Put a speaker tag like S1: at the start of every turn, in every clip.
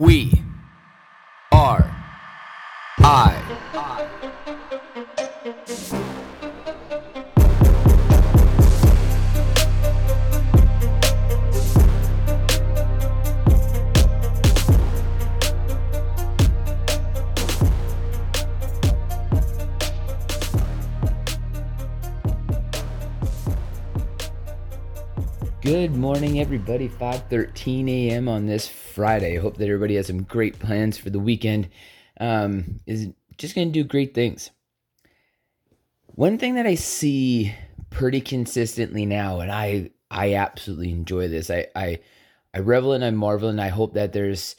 S1: We are I.
S2: Good morning, everybody. 5:13 a.m. on this Friday. I hope that everybody has some great plans for the weekend. Um, is just going to do great things. One thing that I see pretty consistently now, and I I absolutely enjoy this. I I I revel and I marvel, and I hope that there's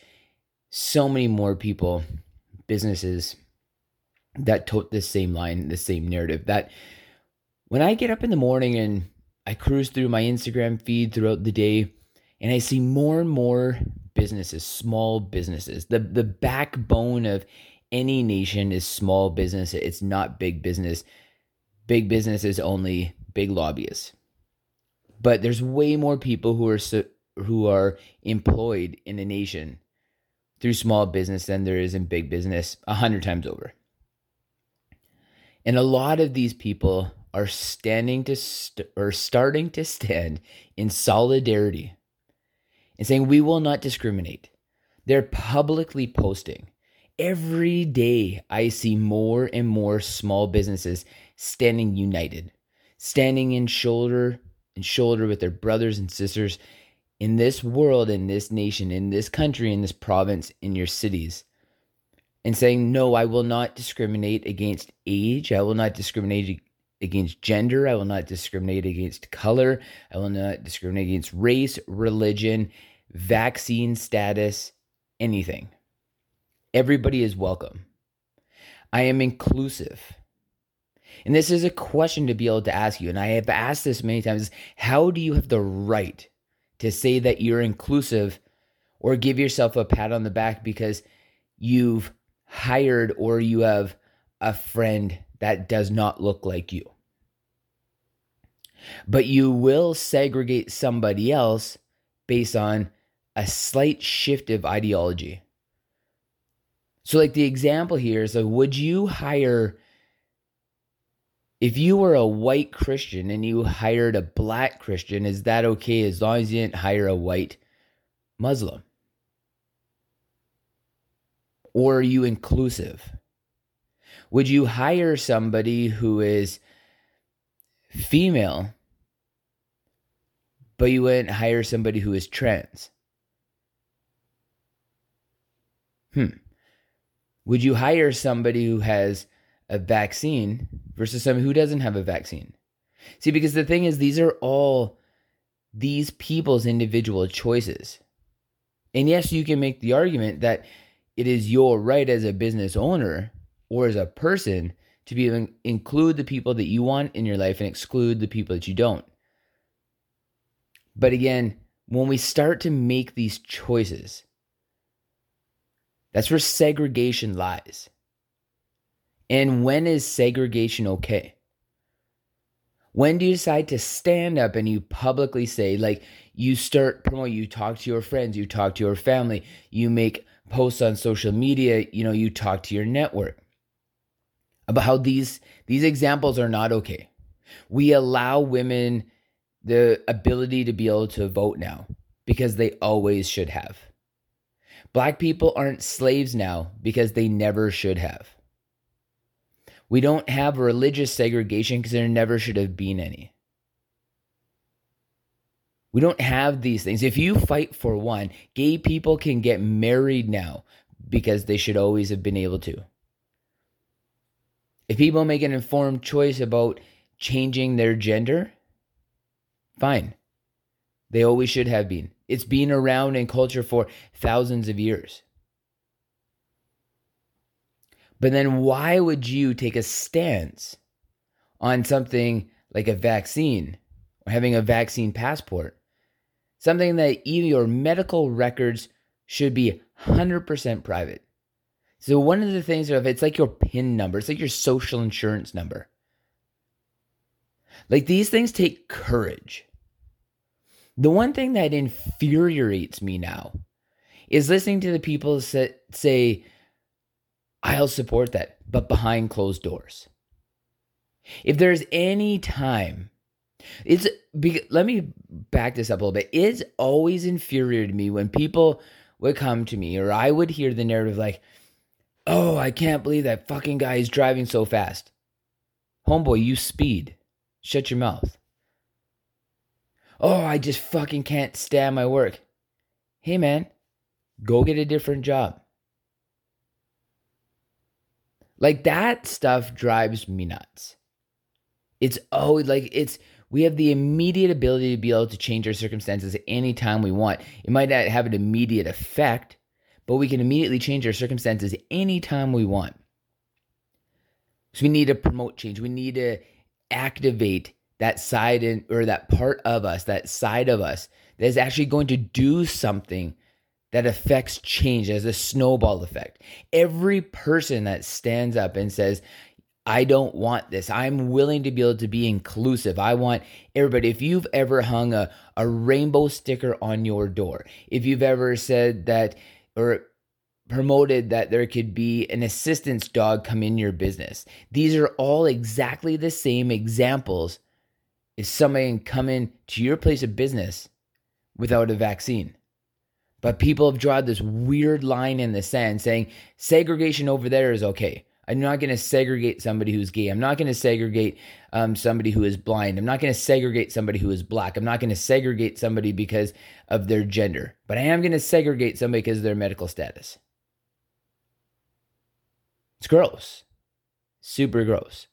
S2: so many more people, businesses that tote this same line, the same narrative. That when I get up in the morning and I cruise through my Instagram feed throughout the day and I see more and more businesses, small businesses. The the backbone of any nation is small business. It's not big business. Big business is only big lobbyists. But there's way more people who are who are employed in a nation through small business than there is in big business a hundred times over. And a lot of these people are standing to st- or starting to stand in solidarity and saying we will not discriminate. They're publicly posting. Every day I see more and more small businesses standing united, standing in shoulder and shoulder with their brothers and sisters in this world, in this nation, in this country, in this province, in your cities and saying, No, I will not discriminate against age. I will not discriminate against gender. I will not discriminate against color. I will not discriminate against race, religion, vaccine status, anything. Everybody is welcome. I am inclusive. And this is a question to be able to ask you. And I have asked this many times how do you have the right to say that you're inclusive or give yourself a pat on the back because you've hired or you have a friend that does not look like you. But you will segregate somebody else based on a slight shift of ideology. So, like the example here is, like, would you hire if you were a white Christian and you hired a black Christian? Is that okay as long as you didn't hire a white Muslim? Or are you inclusive? Would you hire somebody who is female, but you wouldn't hire somebody who is trans? Hmm. Would you hire somebody who has a vaccine versus somebody who doesn't have a vaccine? See, because the thing is, these are all these people's individual choices. And yes, you can make the argument that it is your right as a business owner or as a person to be able to include the people that you want in your life and exclude the people that you don't. But again, when we start to make these choices, that's where segregation lies. And when is segregation okay? When do you decide to stand up and you publicly say, like, you start promote, you talk to your friends, you talk to your family, you make posts on social media, you know, you talk to your network about how these these examples are not okay. We allow women the ability to be able to vote now because they always should have. Black people aren't slaves now because they never should have. We don't have religious segregation because there never should have been any. We don't have these things. If you fight for one, gay people can get married now because they should always have been able to. If people make an informed choice about changing their gender, fine. They always should have been. It's been around in culture for thousands of years. But then why would you take a stance on something like a vaccine or having a vaccine passport? Something that even your medical records should be 100% private. So one of the things of it's like your PIN number, it's like your social insurance number. Like these things take courage. The one thing that infuriates me now is listening to the people say, I'll support that, but behind closed doors. If there's any time, it's let me back this up a little bit. It's always infuriated me when people would come to me or I would hear the narrative like, oh, I can't believe that fucking guy is driving so fast. Homeboy, you speed. Shut your mouth. Oh, I just fucking can't stand my work. Hey, man, go get a different job. Like that stuff drives me nuts. It's always like it's we have the immediate ability to be able to change our circumstances anytime we want. It might not have an immediate effect, but we can immediately change our circumstances anytime we want. So we need to promote change. We need to activate that side in, or that part of us, that side of us that is actually going to do something that affects change as a snowball effect. Every person that stands up and says, I don't want this. I'm willing to be able to be inclusive. I want everybody. If you've ever hung a, a rainbow sticker on your door, if you've ever said that or promoted that there could be an assistance dog come in your business, these are all exactly the same examples if somebody in to your place of business without a vaccine. But people have drawn this weird line in the sand saying segregation over there is okay. I'm not going to segregate somebody who's gay. I'm not going to segregate um, somebody who is blind. I'm not going to segregate somebody who is black. I'm not going to segregate somebody because of their gender. But I am going to segregate somebody because of their medical status. It's gross. Super gross.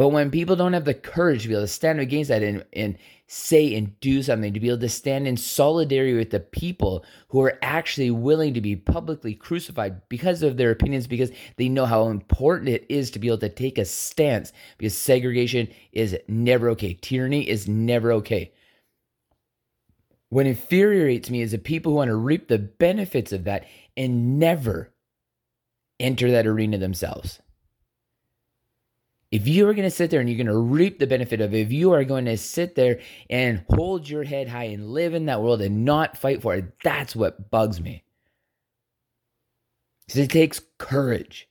S2: But when people don't have the courage to be able to stand against that and, and say and do something, to be able to stand in solidarity with the people who are actually willing to be publicly crucified because of their opinions, because they know how important it is to be able to take a stance, because segregation is never okay. Tyranny is never okay. What infuriates me is the people who want to reap the benefits of that and never enter that arena themselves. If you are going to sit there and you're going to reap the benefit of it, if you are going to sit there and hold your head high and live in that world and not fight for it, that's what bugs me. Because it takes courage.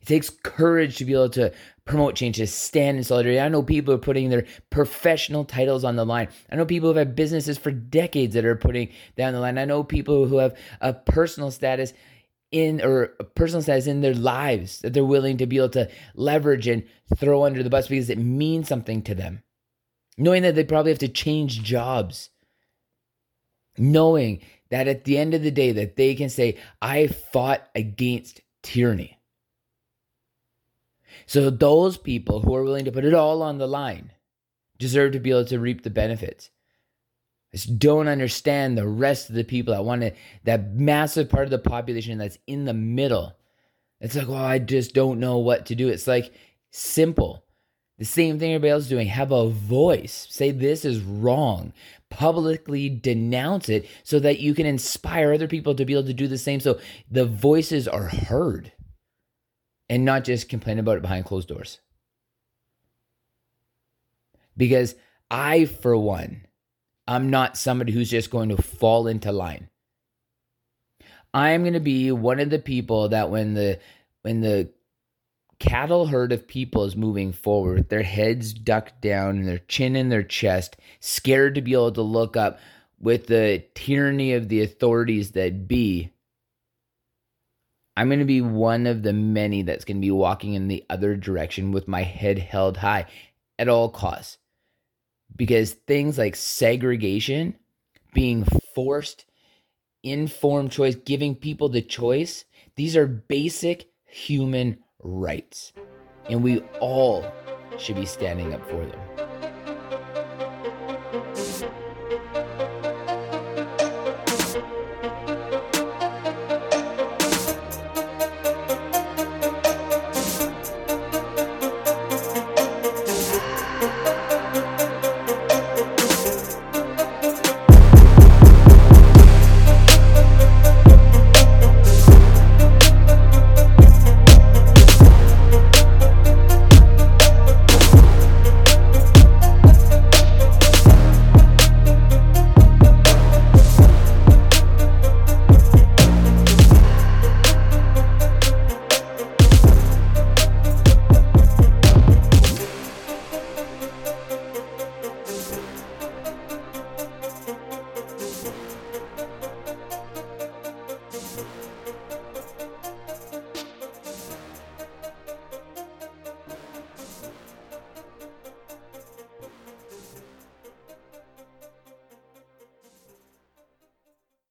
S2: It takes courage to be able to promote change, to stand in solidarity. I know people are putting their professional titles on the line. I know people who have had businesses for decades that are putting down the line. I know people who have a personal status in or personal status in their lives that they're willing to be able to leverage and throw under the bus because it means something to them. Knowing that they probably have to change jobs. Knowing that at the end of the day that they can say, I fought against tyranny. So those people who are willing to put it all on the line deserve to be able to reap the benefits. I just don't understand the rest of the people that want to, that massive part of the population that's in the middle. It's like, well, I just don't know what to do. It's like simple. The same thing everybody else is doing. Have a voice. Say this is wrong. Publicly denounce it so that you can inspire other people to be able to do the same. So the voices are heard and not just complain about it behind closed doors. Because I, for one, I'm not somebody who's just going to fall into line. I am going to be one of the people that when the when the cattle herd of people is moving forward with their heads ducked down and their chin in their chest, scared to be able to look up with the tyranny of the authorities that be, I'm going to be one of the many that's going to be walking in the other direction with my head held high at all costs because things like segregation, being forced, informed choice, giving people the choice, these are basic human rights. And we all should be standing up for them.